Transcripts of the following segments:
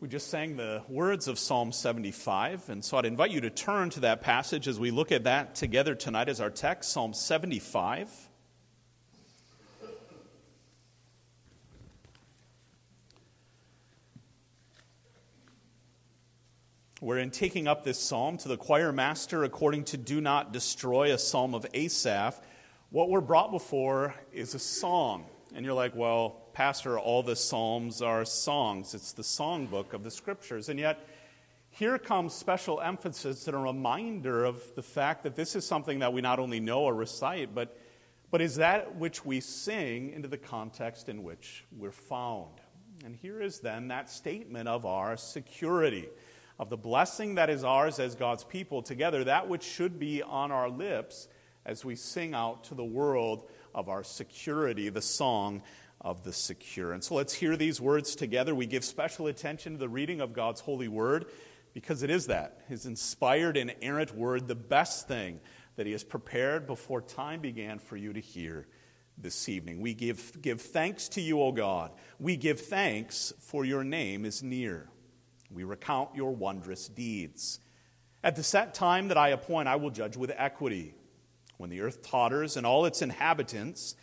We just sang the words of Psalm 75, and so I'd invite you to turn to that passage as we look at that together tonight as our text, Psalm 75. We're in taking up this psalm to the choir master according to Do Not Destroy, a psalm of Asaph. What we're brought before is a song. And you're like, well, Pastor, all the Psalms are songs. It's the songbook of the Scriptures. And yet, here comes special emphasis and a reminder of the fact that this is something that we not only know or recite, but, but is that which we sing into the context in which we're found. And here is then that statement of our security, of the blessing that is ours as God's people together, that which should be on our lips as we sing out to the world of our security, the song of the secure. And so let's hear these words together. We give special attention to the reading of God's holy word because it is that, his inspired and inerrant word, the best thing that he has prepared before time began for you to hear this evening. We give, give thanks to you, O God. We give thanks for your name is near. We recount your wondrous deeds. At the set time that I appoint, I will judge with equity. When the earth totters and all its inhabitants,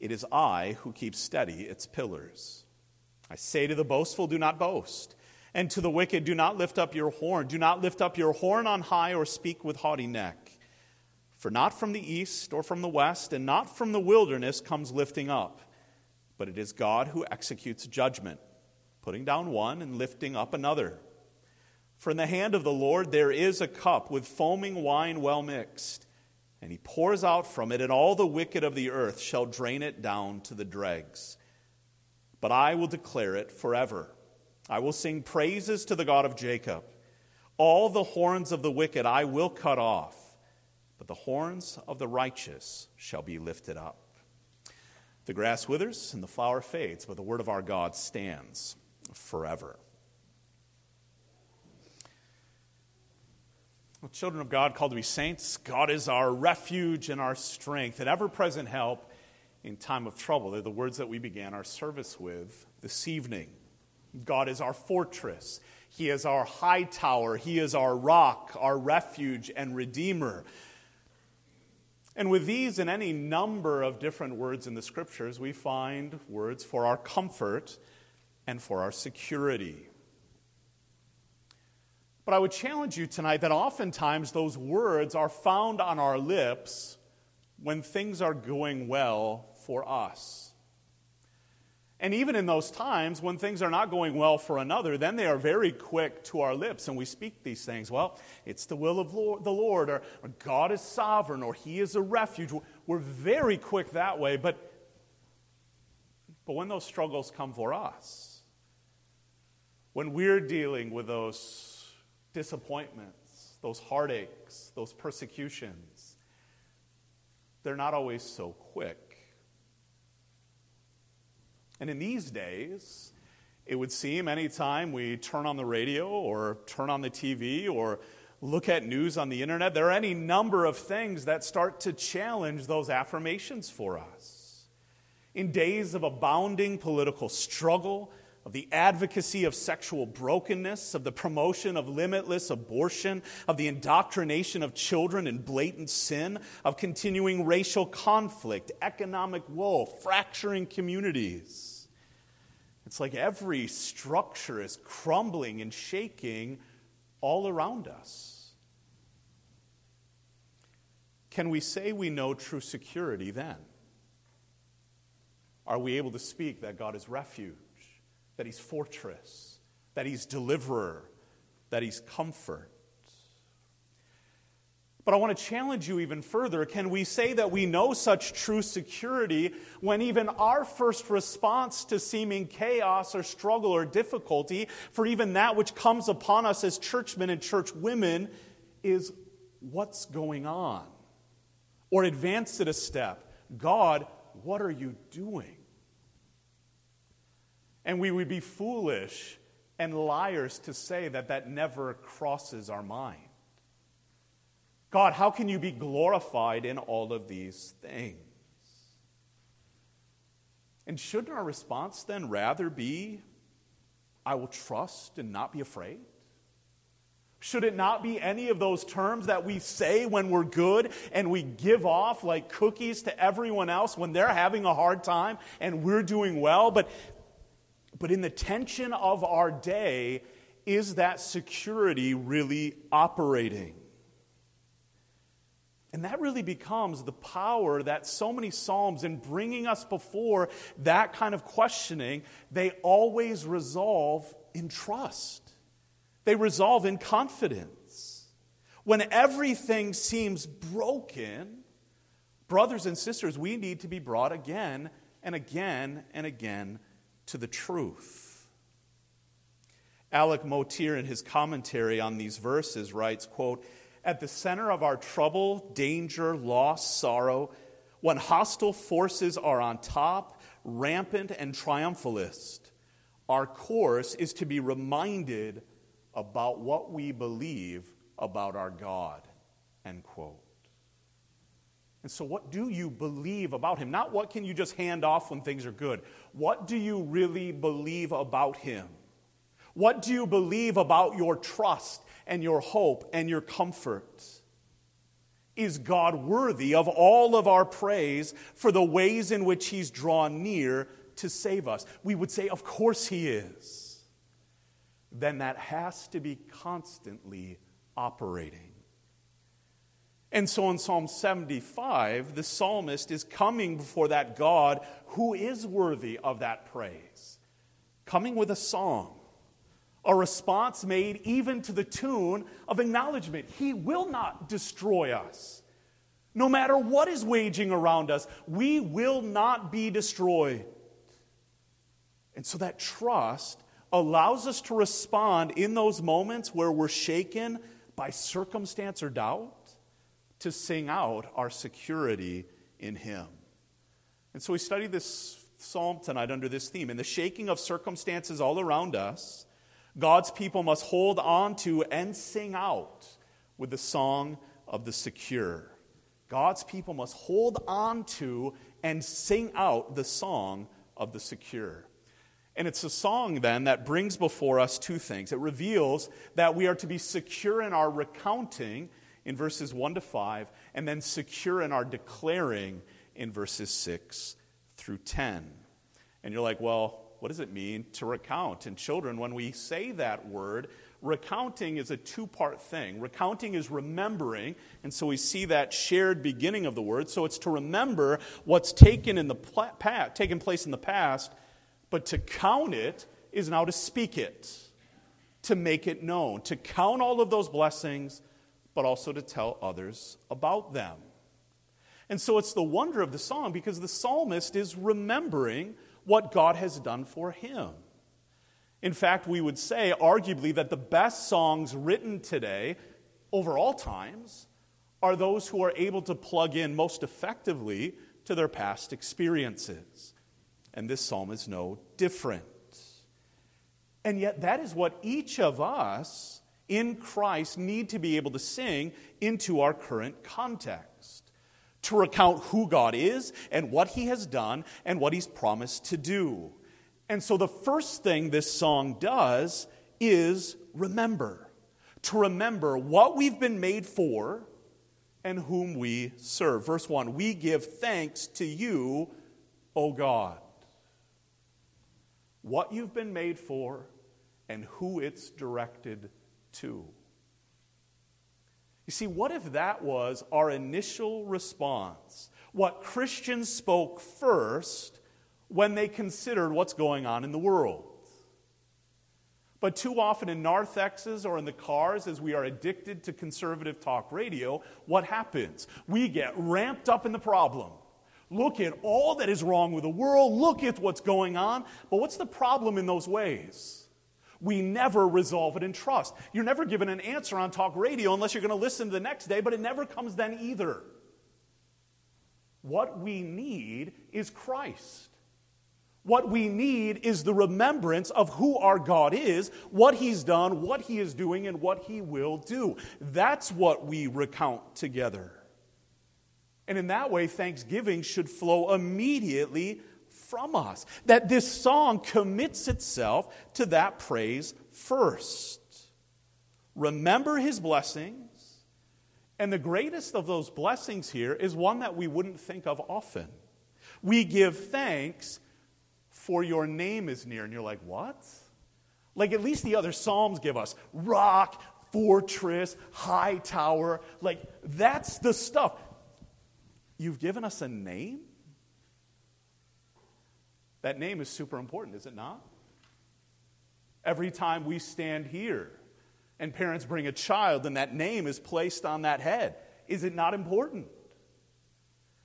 it is I who keep steady its pillars. I say to the boastful, Do not boast. And to the wicked, Do not lift up your horn. Do not lift up your horn on high or speak with haughty neck. For not from the east or from the west, and not from the wilderness comes lifting up, but it is God who executes judgment, putting down one and lifting up another. For in the hand of the Lord there is a cup with foaming wine well mixed and he pours out from it, and all the wicked of the earth shall drain it down to the dregs. But I will declare it forever. I will sing praises to the God of Jacob. All the horns of the wicked I will cut off, but the horns of the righteous shall be lifted up. The grass withers and the flower fades, but the word of our God stands forever. Well, children of God, called to be saints, God is our refuge and our strength and ever present help in time of trouble. They're the words that we began our service with this evening. God is our fortress. He is our high tower. He is our rock, our refuge and redeemer. And with these and any number of different words in the scriptures, we find words for our comfort and for our security. But I would challenge you tonight that oftentimes those words are found on our lips when things are going well for us. And even in those times when things are not going well for another, then they are very quick to our lips and we speak these things. Well, it's the will of the Lord, or, or God is sovereign, or He is a refuge. We're very quick that way, but, but when those struggles come for us, when we're dealing with those disappointments, those heartaches, those persecutions, they're not always so quick. And in these days, it would seem anytime we turn on the radio or turn on the TV or look at news on the internet, there are any number of things that start to challenge those affirmations for us. In days of abounding political struggle, of the advocacy of sexual brokenness, of the promotion of limitless abortion, of the indoctrination of children in blatant sin, of continuing racial conflict, economic woe, fracturing communities. It's like every structure is crumbling and shaking all around us. Can we say we know true security then? Are we able to speak that God is refuge? That He's fortress, that He's deliverer, that He's comfort. But I want to challenge you even further. Can we say that we know such true security when even our first response to seeming chaos or struggle or difficulty, for even that which comes upon us as churchmen and churchwomen, is what's going on? Or advance it a step God, what are you doing? And we would be foolish and liars to say that that never crosses our mind. God, how can you be glorified in all of these things? And shouldn't our response then rather be, I will trust and not be afraid? Should it not be any of those terms that we say when we're good and we give off like cookies to everyone else when they're having a hard time and we're doing well? But, but in the tension of our day, is that security really operating? And that really becomes the power that so many Psalms, in bringing us before that kind of questioning, they always resolve in trust. They resolve in confidence. When everything seems broken, brothers and sisters, we need to be brought again and again and again to the truth. Alec Motyer, in his commentary on these verses, writes, quote, At the center of our trouble, danger, loss, sorrow, when hostile forces are on top, rampant and triumphalist, our course is to be reminded about what we believe about our God. End quote. And so, what do you believe about Him? Not what can you just hand off when things are good. What do you really believe about Him? What do you believe about your trust and your hope and your comfort? Is God worthy of all of our praise for the ways in which He's drawn near to save us? We would say, Of course He is then that has to be constantly operating. And so in Psalm 75, the psalmist is coming before that God who is worthy of that praise, coming with a song, a response made even to the tune of acknowledgement. He will not destroy us. No matter what is waging around us, we will not be destroyed. And so that trust allows us to respond in those moments where we're shaken by circumstance or doubt to sing out our security in Him. And so we study this psalm tonight under this theme. In the shaking of circumstances all around us, God's people must hold on to and sing out with the song of the secure. God's people must hold on to and sing out the song of the secure. And it's a song then that brings before us two things. It reveals that we are to be secure in our recounting in verses 1 to 5, and then secure in our declaring in verses 6 through 10. And you're like, well, what does it mean to recount? And children, when we say that word, recounting is a two part thing. Recounting is remembering, and so we see that shared beginning of the word. So it's to remember what's taken, in the pla- taken place in the past but to count it is now to speak it, to make it known, to count all of those blessings, but also to tell others about them. And so it's the wonder of the song because the psalmist is remembering what God has done for him. In fact, we would say, arguably, that the best songs written today, over all times, are those who are able to plug in most effectively to their past experiences and this psalm is no different. And yet, that is what each of us in Christ need to be able to sing into our current context to recount who God is and what He has done and what He's promised to do. And so, the first thing this song does is remember. To remember what we've been made for and whom we serve. Verse 1 We give thanks to you, O God what you've been made for, and who it's directed to. You see, what if that was our initial response? What Christians spoke first when they considered what's going on in the world. But too often in narthexes or in the cars, as we are addicted to conservative talk radio, what happens? We get ramped up in the problem. Look at all that is wrong with the world. Look at what's going on. But what's the problem in those ways? We never resolve it in trust. You're never given an answer on talk radio unless you're going to listen the next day, but it never comes then either. What we need is Christ. What we need is the remembrance of who our God is, what He's done, what He is doing, and what He will do. That's what we recount together. And in that way, thanksgiving should flow immediately from us. That this song commits itself to that praise first. Remember his blessings. And the greatest of those blessings here is one that we wouldn't think of often. We give thanks for your name is near. And you're like, what? Like at least the other Psalms give us rock, fortress, high tower. Like that's the stuff. You've given us a name? That name is super important, is it not? Every time we stand here and parents bring a child and that name is placed on that head, is it not important?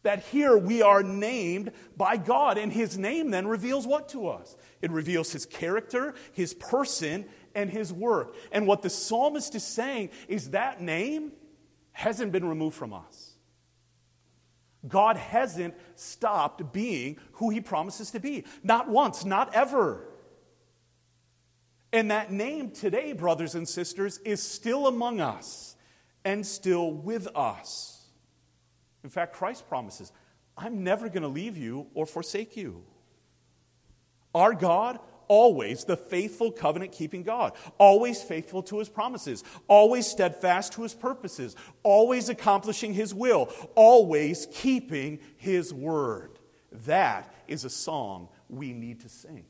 That here we are named by God, and His name then reveals what to us? It reveals His character, His person, and His work. And what the psalmist is saying is that name hasn't been removed from us. God hasn't stopped being who He promises to be. Not once, not ever. And that name today, brothers and sisters, is still among us and still with us. In fact, Christ promises, I'm never going to leave you or forsake you. Our God, always the faithful covenant keeping God, always faithful to his promises, always steadfast to his purposes, always accomplishing his will, always keeping his word. That is a song we need to sing.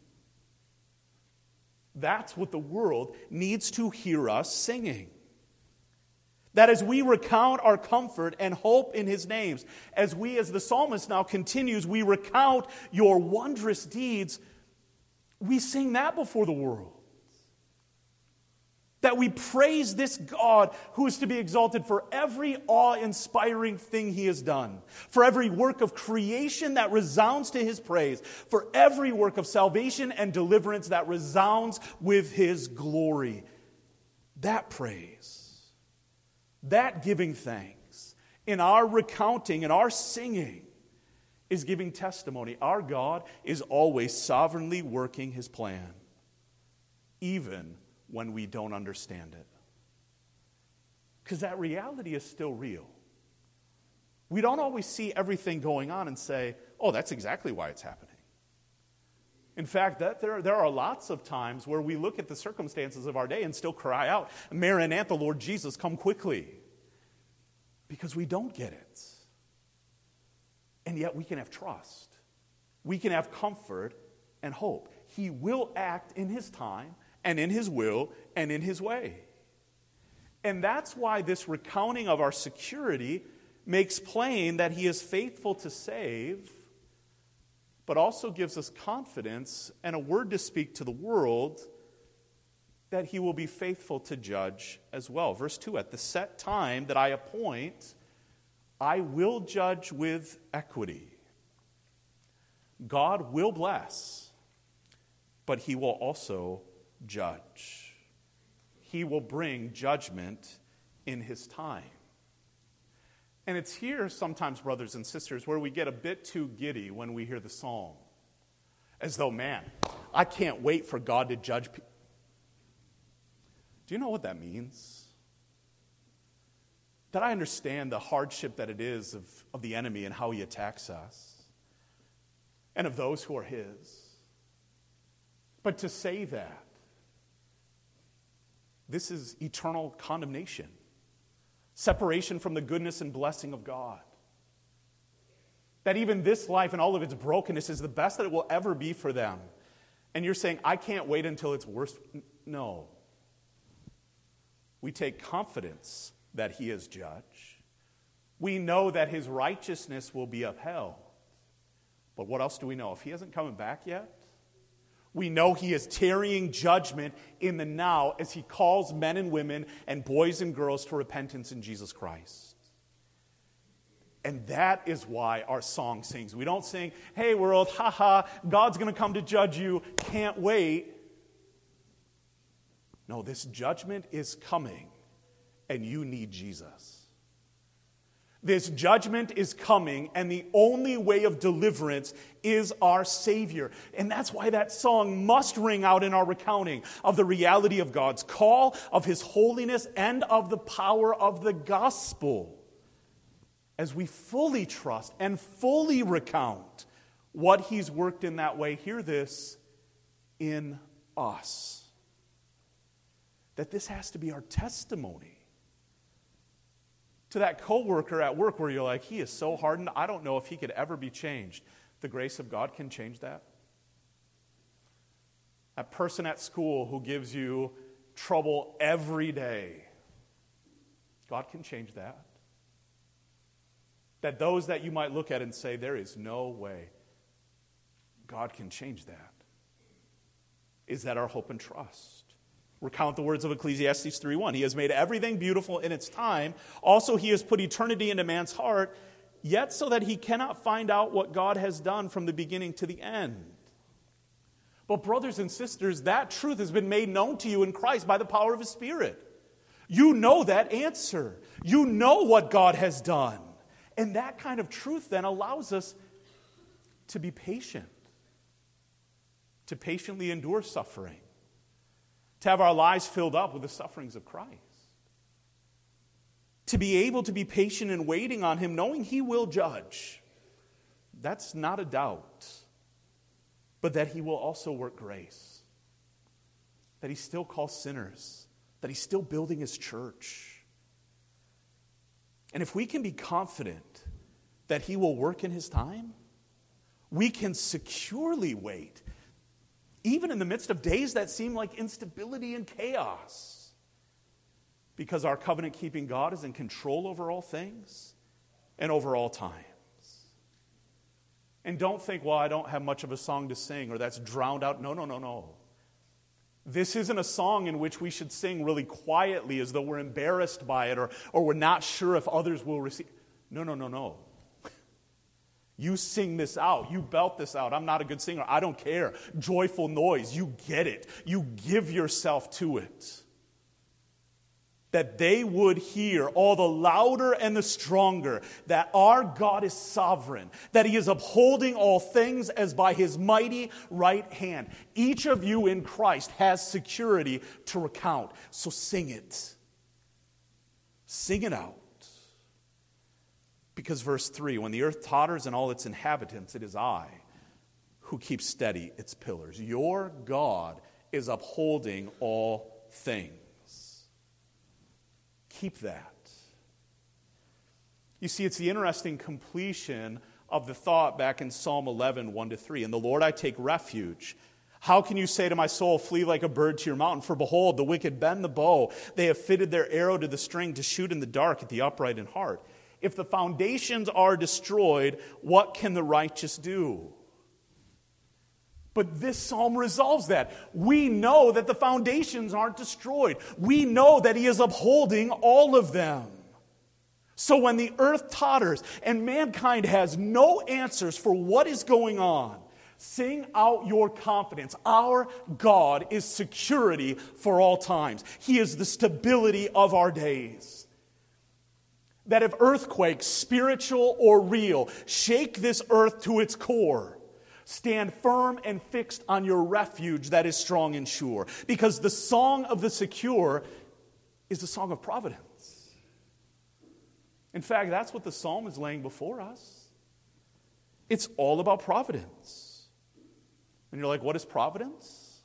That's what the world needs to hear us singing. That as we recount our comfort and hope in his names, as we, as the psalmist now continues, we recount your wondrous deeds, we sing that before the world. That we praise this God who is to be exalted for every awe inspiring thing he has done, for every work of creation that resounds to his praise, for every work of salvation and deliverance that resounds with his glory. That praise that giving thanks, in our recounting and our singing, is giving testimony. Our God is always sovereignly working his plan, even when we don't understand it. Because that reality is still real. We don't always see everything going on and say, oh, that's exactly why it's happening. In fact, that there, there are lots of times where we look at the circumstances of our day and still cry out, Maranatha, Lord Jesus, come quickly. Because we don't get it. And yet we can have trust. We can have comfort and hope. He will act in His time and in His will and in His way. And that's why this recounting of our security makes plain that He is faithful to save but also gives us confidence and a word to speak to the world that he will be faithful to judge as well. Verse 2 At the set time that I appoint, I will judge with equity. God will bless, but he will also judge. He will bring judgment in his time. And it's here sometimes, brothers and sisters, where we get a bit too giddy when we hear the psalm. As though, man, I can't wait for God to judge people. Do you know what that means? That I understand the hardship that it is of, of the enemy and how he attacks us, and of those who are his. But to say that, this is eternal condemnation separation from the goodness and blessing of God. That even this life and all of its brokenness is the best that it will ever be for them. And you're saying, I can't wait until it's worse. No. We take confidence that He is judge. We know that His righteousness will be upheld. But what else do we know? If He hasn't come back yet, we know he is tarrying judgment in the now as he calls men and women and boys and girls to repentance in Jesus Christ. And that is why our song sings. We don't sing, hey, world, haha, God's going to come to judge you, can't wait. No, this judgment is coming, and you need Jesus. This judgment is coming, and the only way of deliverance is our Savior. And that's why that song must ring out in our recounting of the reality of God's call, of His holiness, and of the power of the gospel. As we fully trust and fully recount what he's worked in that way, hear this, in us. That this has to be our testimony. To that coworker at work where you're like, he is so hardened, I don't know if he could ever be changed. The grace of God can change that. That person at school who gives you trouble every day, God can change that. That those that you might look at and say, there is no way, God can change that. Is that our hope and trust? Recount the words of Ecclesiastes 3:1. He has made everything beautiful in its time. Also, he has put eternity into man's heart, yet so that he cannot find out what God has done from the beginning to the end. But, brothers and sisters, that truth has been made known to you in Christ by the power of his Spirit. You know that answer. You know what God has done. And that kind of truth then allows us to be patient to patiently endure suffering, to have our lives filled up with the sufferings of Christ, to be able to be patient and waiting on Him, knowing He will judge. That's not a doubt, but that He will also work grace, that He still calls sinners, that He's still building His church. And if we can be confident that He will work in His time, we can securely wait even in the midst of days that seem like instability and chaos. Because our covenant keeping God is in control over all things and over all times. And don't think, well, I don't have much of a song to sing or that's drowned out. No, no, no, no. This isn't a song in which we should sing really quietly as though we're embarrassed by it or, or we're not sure if others will receive. No, no, no, no. You sing this out. You belt this out. I'm not a good singer. I don't care. Joyful noise. You get it. You give yourself to it. That they would hear all the louder and the stronger that our God is sovereign, that He is upholding all things as by His mighty right hand. Each of you in Christ has security to recount. So sing it. Sing it out. Because, verse 3 when the earth totters and all its inhabitants, it is I who keep steady its pillars. Your God is upholding all things. Keep that. You see, it's the interesting completion of the thought back in Psalm 11, 1 to 3. In the Lord I take refuge. How can you say to my soul, Flee like a bird to your mountain? For behold, the wicked bend the bow. They have fitted their arrow to the string to shoot in the dark at the upright in heart. If the foundations are destroyed, what can the righteous do? But this psalm resolves that. We know that the foundations aren't destroyed. We know that He is upholding all of them. So when the earth totters and mankind has no answers for what is going on, sing out your confidence. Our God is security for all times, He is the stability of our days that if earthquakes, spiritual or real, shake this earth to its core, stand firm and fixed on your refuge that is strong and sure. Because the song of the secure is the song of providence. In fact, that's what the psalm is laying before us. It's all about providence. And you're like, what is providence?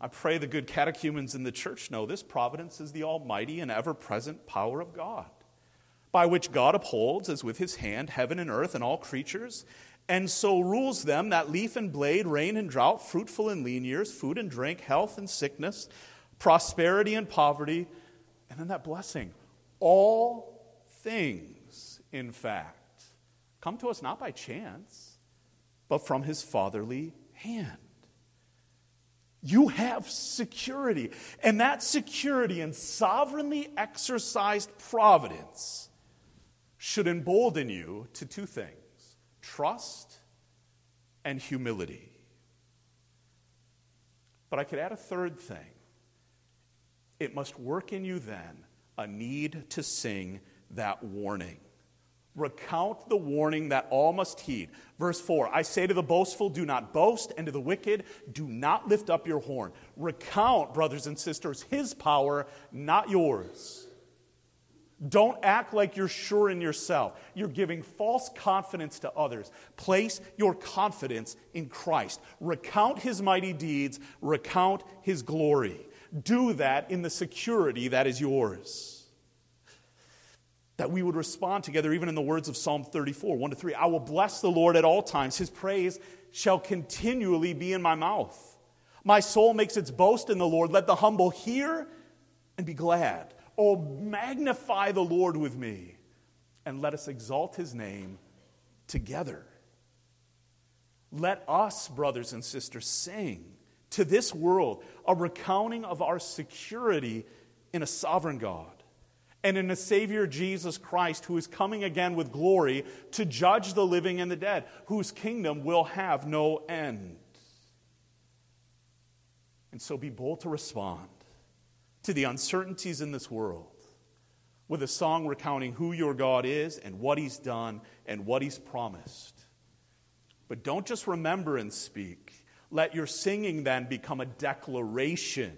I pray the good catechumens in the church know this providence is the almighty and ever present power of God by which God upholds, as with his hand, heaven and earth and all creatures, and so rules them that leaf and blade, rain and drought, fruitful and lean years, food and drink, health and sickness, prosperity and poverty, and then that blessing. All things, in fact, come to us not by chance, but from his fatherly hand. You have security, and that security and sovereignly exercised providence should embolden you to two things trust and humility. But I could add a third thing. It must work in you then a need to sing that warning. Recount the warning that all must heed. Verse 4 I say to the boastful, do not boast, and to the wicked, do not lift up your horn. Recount, brothers and sisters, his power, not yours. Don't act like you're sure in yourself. You're giving false confidence to others. Place your confidence in Christ. Recount his mighty deeds, recount his glory. Do that in the security that is yours. That we would respond together, even in the words of Psalm 34, 1 to 3. I will bless the Lord at all times. His praise shall continually be in my mouth. My soul makes its boast in the Lord. Let the humble hear and be glad. Oh, magnify the Lord with me, and let us exalt his name together. Let us, brothers and sisters, sing to this world a recounting of our security in a sovereign God and in a Savior Jesus Christ who is coming again with glory to judge the living and the dead, whose kingdom will have no end. And so be bold to respond to the uncertainties in this world with a song recounting who your God is and what He's done and what He's promised. But don't just remember and speak. Let your singing then become a declaration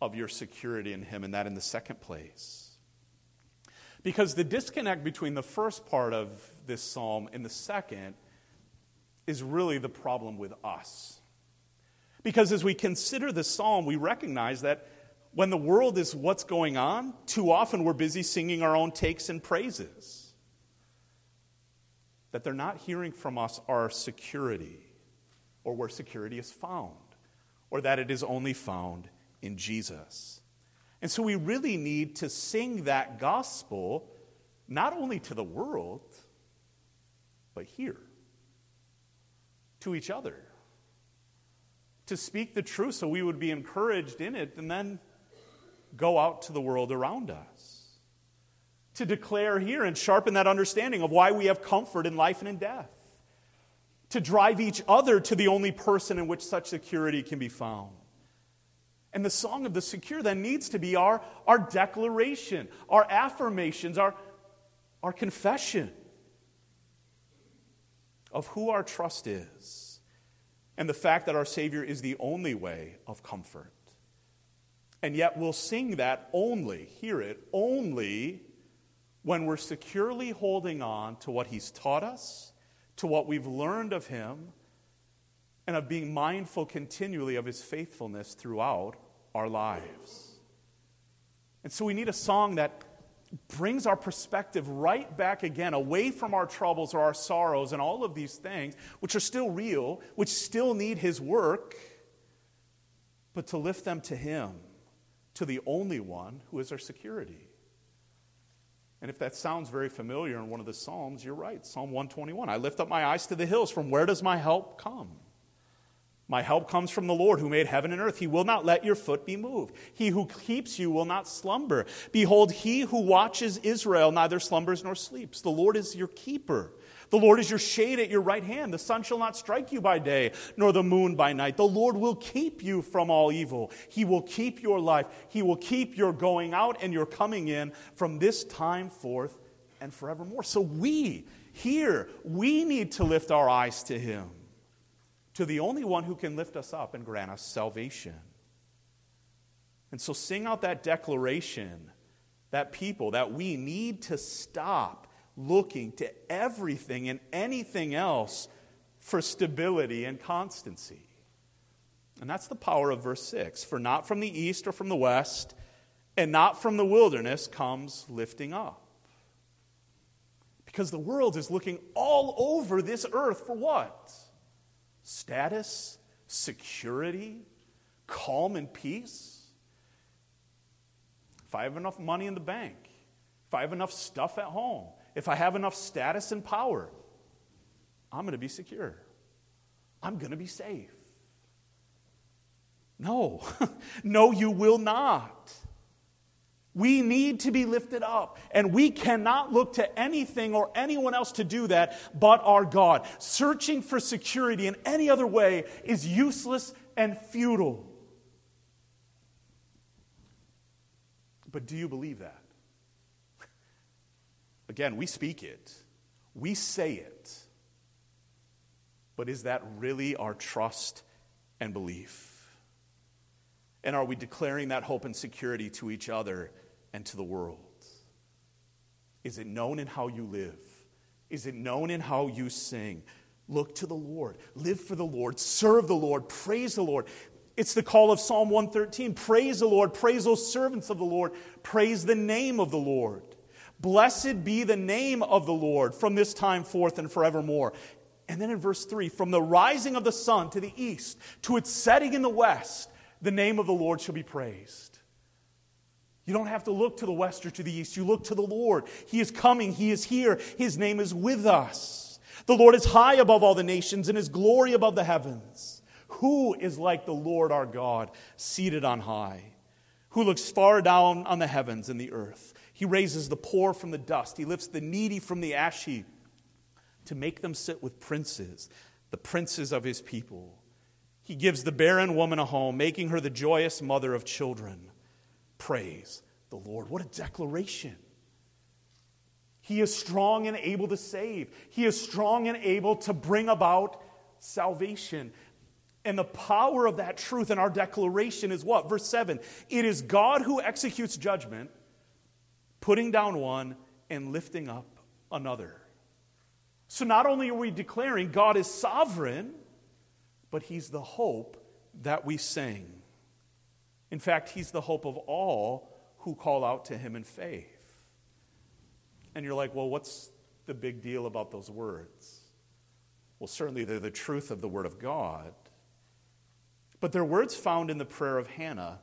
of your security in Him, and that in the second place. Because the disconnect between the first part of this psalm and the second is really the problem with us. Because as we consider the psalm, we recognize that when the world is what's going on, too often we're busy singing our own takes and praises. That they're not hearing from us our security or where security is found, or that it is only found in Jesus. And so we really need to sing that gospel not only to the world, but here, to each other. To speak the truth so we would be encouraged in it and then go out to the world around us. To declare here and sharpen that understanding of why we have comfort in life and in death. To drive each other to the only person in which such security can be found. And the song of the secure then needs to be our, our declaration, our affirmations, our, our confession of who our trust is and the fact that our Savior is the only way of comfort. And yet we'll sing that only, hear it, only when we're securely holding on to what He's taught us, to what we've learned of Him, and of being mindful continually of His faithfulness throughout our lives. And so we need a song that brings our perspective right back again, away from our troubles or our sorrows and all of these things, which are still real, which still need His work, but to lift them to Him to the only one who is our security. And if that sounds very familiar in one of the Psalms, you're right. Psalm 121. I lift up my eyes to the hills. From where does my help come? My help comes from the Lord who made heaven and earth. He will not let your foot be moved. He who keeps you will not slumber. Behold, he who watches Israel neither slumbers nor sleeps. The Lord is your keeper. The Lord is your shade at your right hand. The sun shall not strike you by day, nor the moon by night. The Lord will keep you from all evil. He will keep your life. He will keep your going out and your coming in from this time forth and forevermore. So we here, we need to lift our eyes to Him, to the only one who can lift us up and grant us salvation. And so sing out that declaration that people, that we need to stop looking to everything and anything else for stability and constancy. And that's the power of verse 6. For not from the east or from the west, and not from the wilderness comes lifting up. Because the world is looking all over this earth for what? Status, security, calm and peace. If I have enough money in the bank, if I have enough stuff at home, if I have enough status and power, I'm going to be secure. I'm going to be safe. No, no, you will not. We need to be lifted up, and we cannot look to anything or anyone else to do that but our God. Searching for security in any other way is useless and futile. But do you believe that? Again, we speak it, we say it. But is that really our trust and belief? And are we declaring that hope and security to each other and to the world? Is it known in how you live? Is it known in how you sing? Look to the Lord. Live for the Lord. Serve the Lord. Praise the Lord. It's the call of Psalm 113. Praise the Lord. Praise those servants of the Lord. Praise the name of the Lord. Blessed be the name of the Lord from this time forth and forevermore. And then in verse 3 from the rising of the sun to the east to its setting in the west, the name of the Lord shall be praised. You don't have to look to the west or to the east. You look to the Lord. He is coming. He is here. His name is with us. The Lord is high above all the nations and his glory above the heavens. Who is like the Lord our God, seated on high, who looks far down on the heavens and the earth? He raises the poor from the dust, he lifts the needy from the ash heap to make them sit with princes, the princes of his people. He gives the barren woman a home, making her the joyous mother of children. Praise the Lord. What a declaration. He is strong and able to save. He is strong and able to bring about salvation. And the power of that truth in our declaration is what? Verse 7 It is God who executes judgment, putting down one and lifting up another. So not only are we declaring God is sovereign, but He's the hope that we sing. In fact, He's the hope of all who call out to Him in faith. And you're like, well, what's the big deal about those words? Well, certainly they're the truth of the Word of God. But they're words found in the prayer of Hannah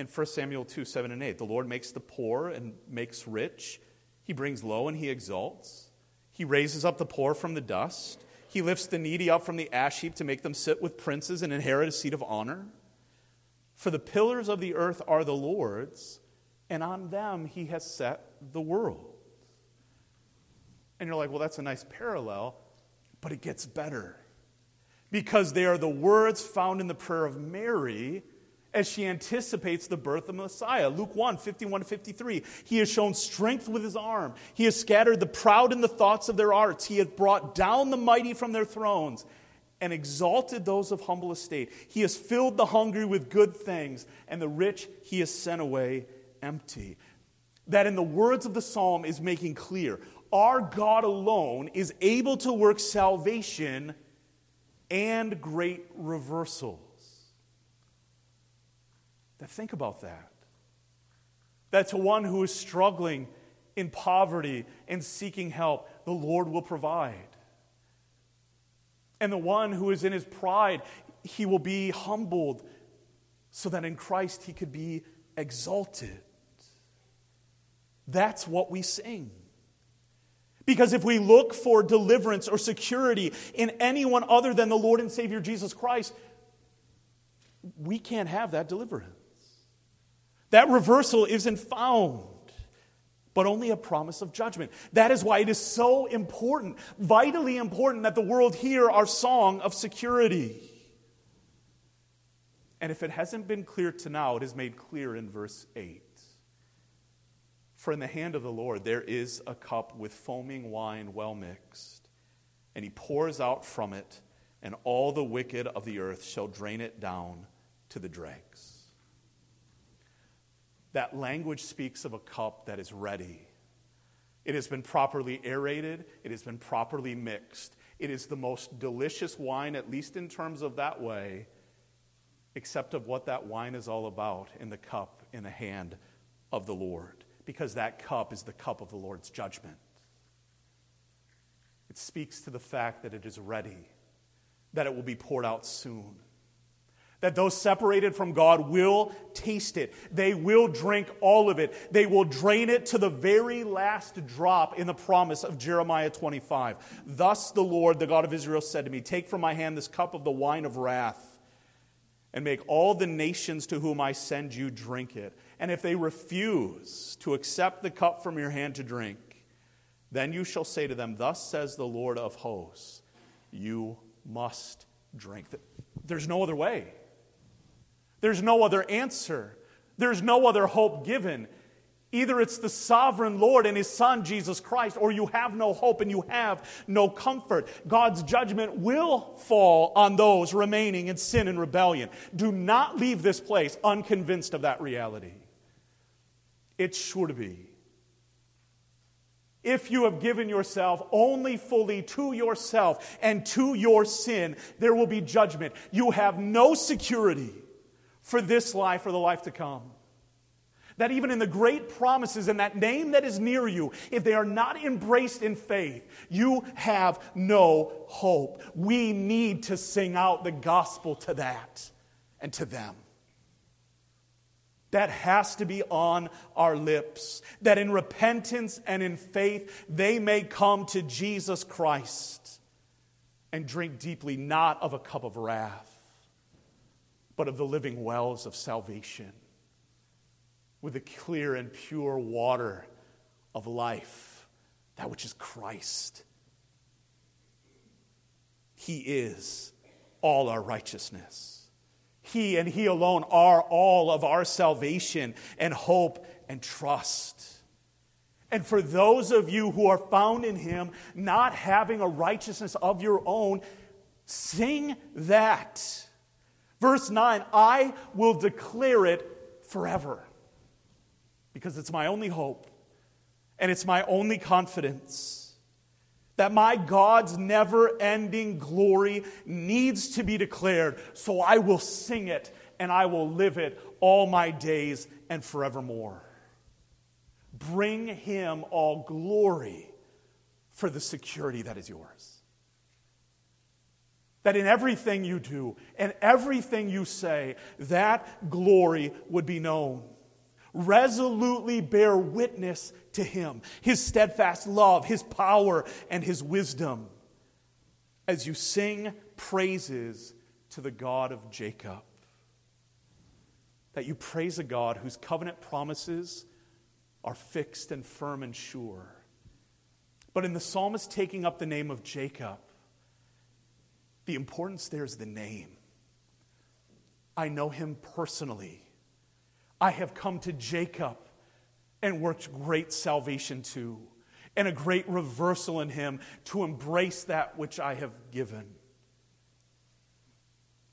in 1 Samuel 2 7 and 8. The Lord makes the poor and makes rich, He brings low and He exalts. He raises up the poor from the dust. He lifts the needy up from the ash heap to make them sit with princes and inherit a seat of honor. For the pillars of the earth are the Lord's, and on them he has set the world. And you're like, well, that's a nice parallel, but it gets better. Because they are the words found in the prayer of Mary as she anticipates the birth of Messiah. Luke 1 51 53. He has shown strength with his arm. He has scattered the proud in the thoughts of their arts. He has brought down the mighty from their thrones and exalted those of humble estate. He has filled the hungry with good things, and the rich he has sent away empty. That, in the words of the psalm, is making clear our God alone is able to work salvation and great reversals. That think about that. That to one who is struggling in poverty and seeking help, the Lord will provide. And the one who is in his pride, he will be humbled so that in Christ he could be exalted. That's what we sing. Because if we look for deliverance or security in anyone other than the Lord and Savior Jesus Christ, we can't have that deliverance. That reversal isn't found but only a promise of judgment. That is why it is so important, vitally important, that the world hear our song of security. And if it hasn't been clear to now, it is made clear in verse 8. For in the hand of the Lord there is a cup with foaming wine well mixed, and he pours out from it, and all the wicked of the earth shall drain it down to the dregs. That language speaks of a cup that is ready. It has been properly aerated, it has been properly mixed. It is the most delicious wine, at least in terms of that way, except of what that wine is all about in the cup in the hand of the Lord, because that cup is the cup of the Lord's judgment. It speaks to the fact that it is ready, that it will be poured out soon that those separated from God will taste it. They will drink all of it. They will drain it to the very last drop in the promise of Jeremiah 25. Thus the Lord, the God of Israel, said to me, Take from my hand this cup of the wine of wrath, and make all the nations to whom I send you drink it. And if they refuse to accept the cup from your hand to drink, then you shall say to them, Thus says the Lord of hosts, you must drink. There's no other way. There's no other answer. There's no other hope given. Either it's the sovereign Lord and His Son, Jesus Christ, or you have no hope and you have no comfort. God's judgment will fall on those remaining in sin and rebellion. Do not leave this place unconvinced of that reality. It's sure to be. If you have given yourself only fully to yourself and to your sin, there will be judgment. You have no security for this life or the life to come. That even in the great promises and that name that is near you, if they are not embraced in faith, you have no hope. We need to sing out the gospel to that and to them. That has to be on our lips. That in repentance and in faith, they may come to Jesus Christ and drink deeply, not of a cup of wrath, but of the living wells of salvation, with the clear and pure water of life, that which is Christ. He is all our righteousness. He and He alone are all of our salvation and hope and trust. And for those of you who are found in Him, not having a righteousness of your own, sing that. Verse 9 I will declare it forever because it's my only hope and it's my only confidence that my God's never ending glory needs to be declared. So I will sing it and I will live it all my days and forevermore. Bring him all glory for the security that is yours. That in everything you do and everything you say, that glory would be known resolutely bear witness to him, his steadfast love, his power, and his wisdom as you sing praises to the God of Jacob. That you praise a God whose covenant promises are fixed and firm and sure. But in the psalmist taking up the name of Jacob, the importance there is the name. I know him personally. I have come to Jacob and worked great salvation to, and a great reversal in him to embrace that which I have given.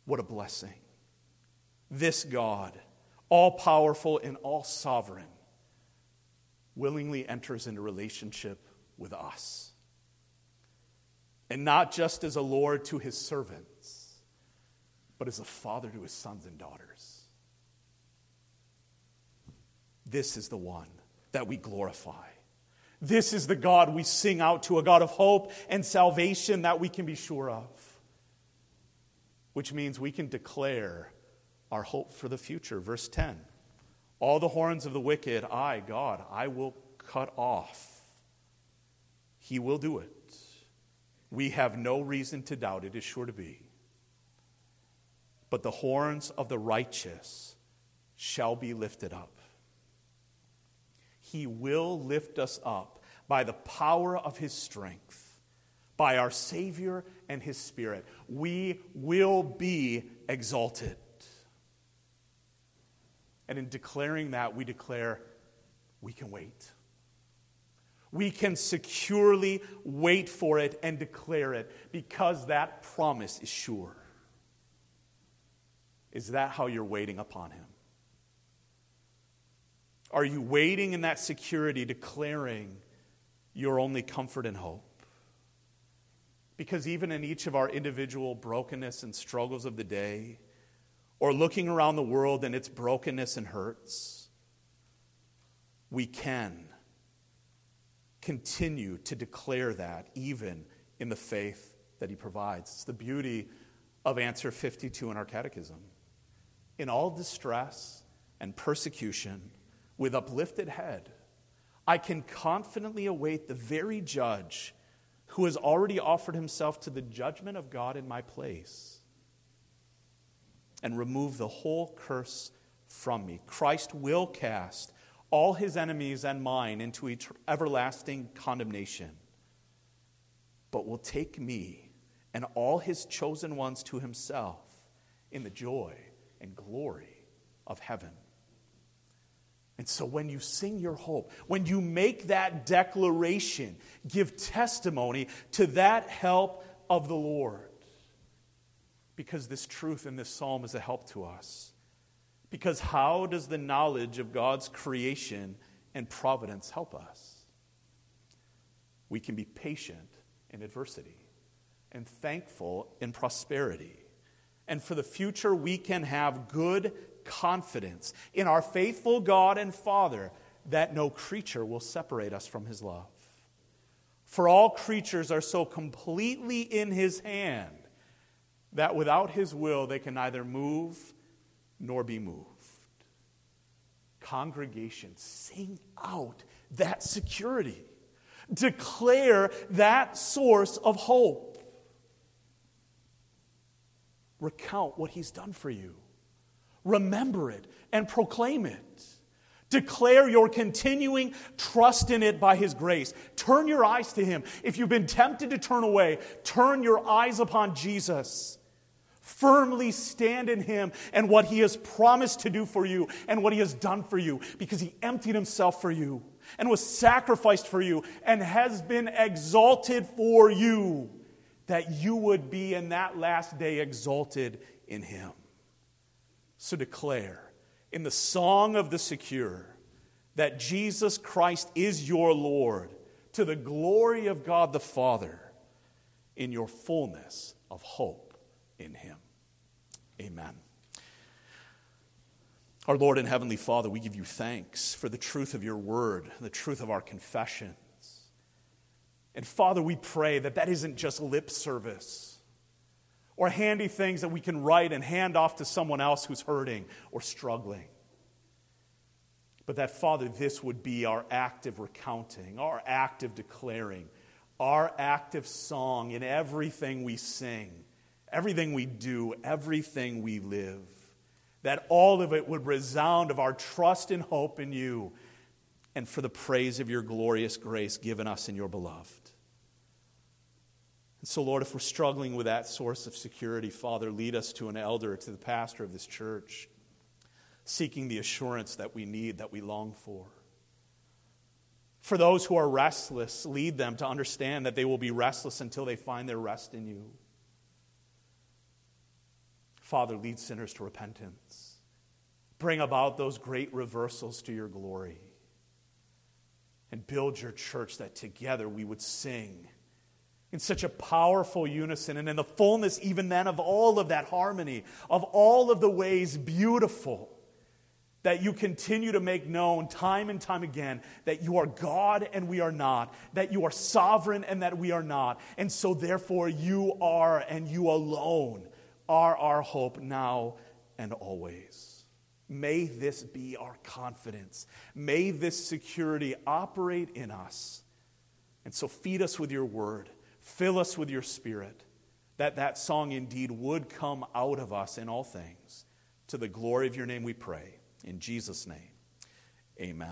What a blessing. This God, all powerful and all sovereign, willingly enters into relationship with us. And not just as a Lord to his servants, but as a father to his sons and daughters. This is the one that we glorify. This is the God we sing out to, a God of hope and salvation that we can be sure of. Which means we can declare our hope for the future. Verse 10 All the horns of the wicked, I, God, I will cut off. He will do it. We have no reason to doubt it is sure to be. But the horns of the righteous shall be lifted up. He will lift us up by the power of His strength, by our Savior and His Spirit. We will be exalted. And in declaring that, we declare we can wait. We can securely wait for it and declare it because that promise is sure. Is that how you're waiting upon Him? Are you waiting in that security, declaring your only comfort and hope? Because even in each of our individual brokenness and struggles of the day, or looking around the world and its brokenness and hurts, we can continue to declare that even in the faith that He provides. It's the beauty of answer 52 in our catechism. In all distress and persecution, with uplifted head, I can confidently await the very judge who has already offered himself to the judgment of God in my place and remove the whole curse from me. Christ will cast all his enemies and mine into everlasting condemnation, but will take me and all his chosen ones to himself in the joy and glory of heaven. And so when you sing your hope, when you make that declaration, give testimony to that help of the Lord. Because this truth in this psalm is a help to us. Because how does the knowledge of God's creation and providence help us? we can be patient in adversity and thankful in prosperity. And for the future, we can have good confidence in our faithful God and Father that no creature will separate us from his love. For all creatures are so completely in his hand that without his will they can neither move nor be moved. Congregation, sing out that security. Declare that source of hope. Recount what he's done for you. Remember it and proclaim it. Declare your continuing trust in it by His grace. Turn your eyes to Him. If you've been tempted to turn away, turn your eyes upon Jesus. Firmly stand in Him and what He has promised to do for you and what He has done for you because He emptied Himself for you and was sacrificed for you and has been exalted for you that you would be in that last day exalted in Him. So declare in the song of the secure that Jesus Christ is your Lord to the glory of God the Father in your fullness of hope in Him. Amen. Our Lord and Heavenly Father, we give you thanks for the truth of your word, the truth of our confessions. And Father, we pray that that isn't just lip service or handy things that we can write and hand off to someone else who's hurting or struggling. But that, Father, this would be our active recounting, our active declaring, our active song in everything we sing, everything we do, everything we live. That all of it would resound of our trust and hope in you and for the praise of your glorious grace given us in your beloved. And so, Lord, if we're struggling with that source of security, Father, lead us to an elder, to the pastor of this church, seeking the assurance that we need, that we long for. For those who are restless, lead them to understand that they will be restless until they find their rest in you. Father, lead sinners to repentance. Bring about those great reversals to your glory. And build your church that together we would sing in such a powerful unison and in the fullness, even then, of all of that harmony, of all of the ways beautiful that you continue to make known time and time again that you are God and we are not, that you are sovereign and that we are not. And so, therefore, you are and you alone are our hope now and always. May this be our confidence. May this security operate in us. And so, feed us with your word. Fill us with your spirit, that that song indeed would come out of us in all things. To the glory of your name we pray. In Jesus' name, amen.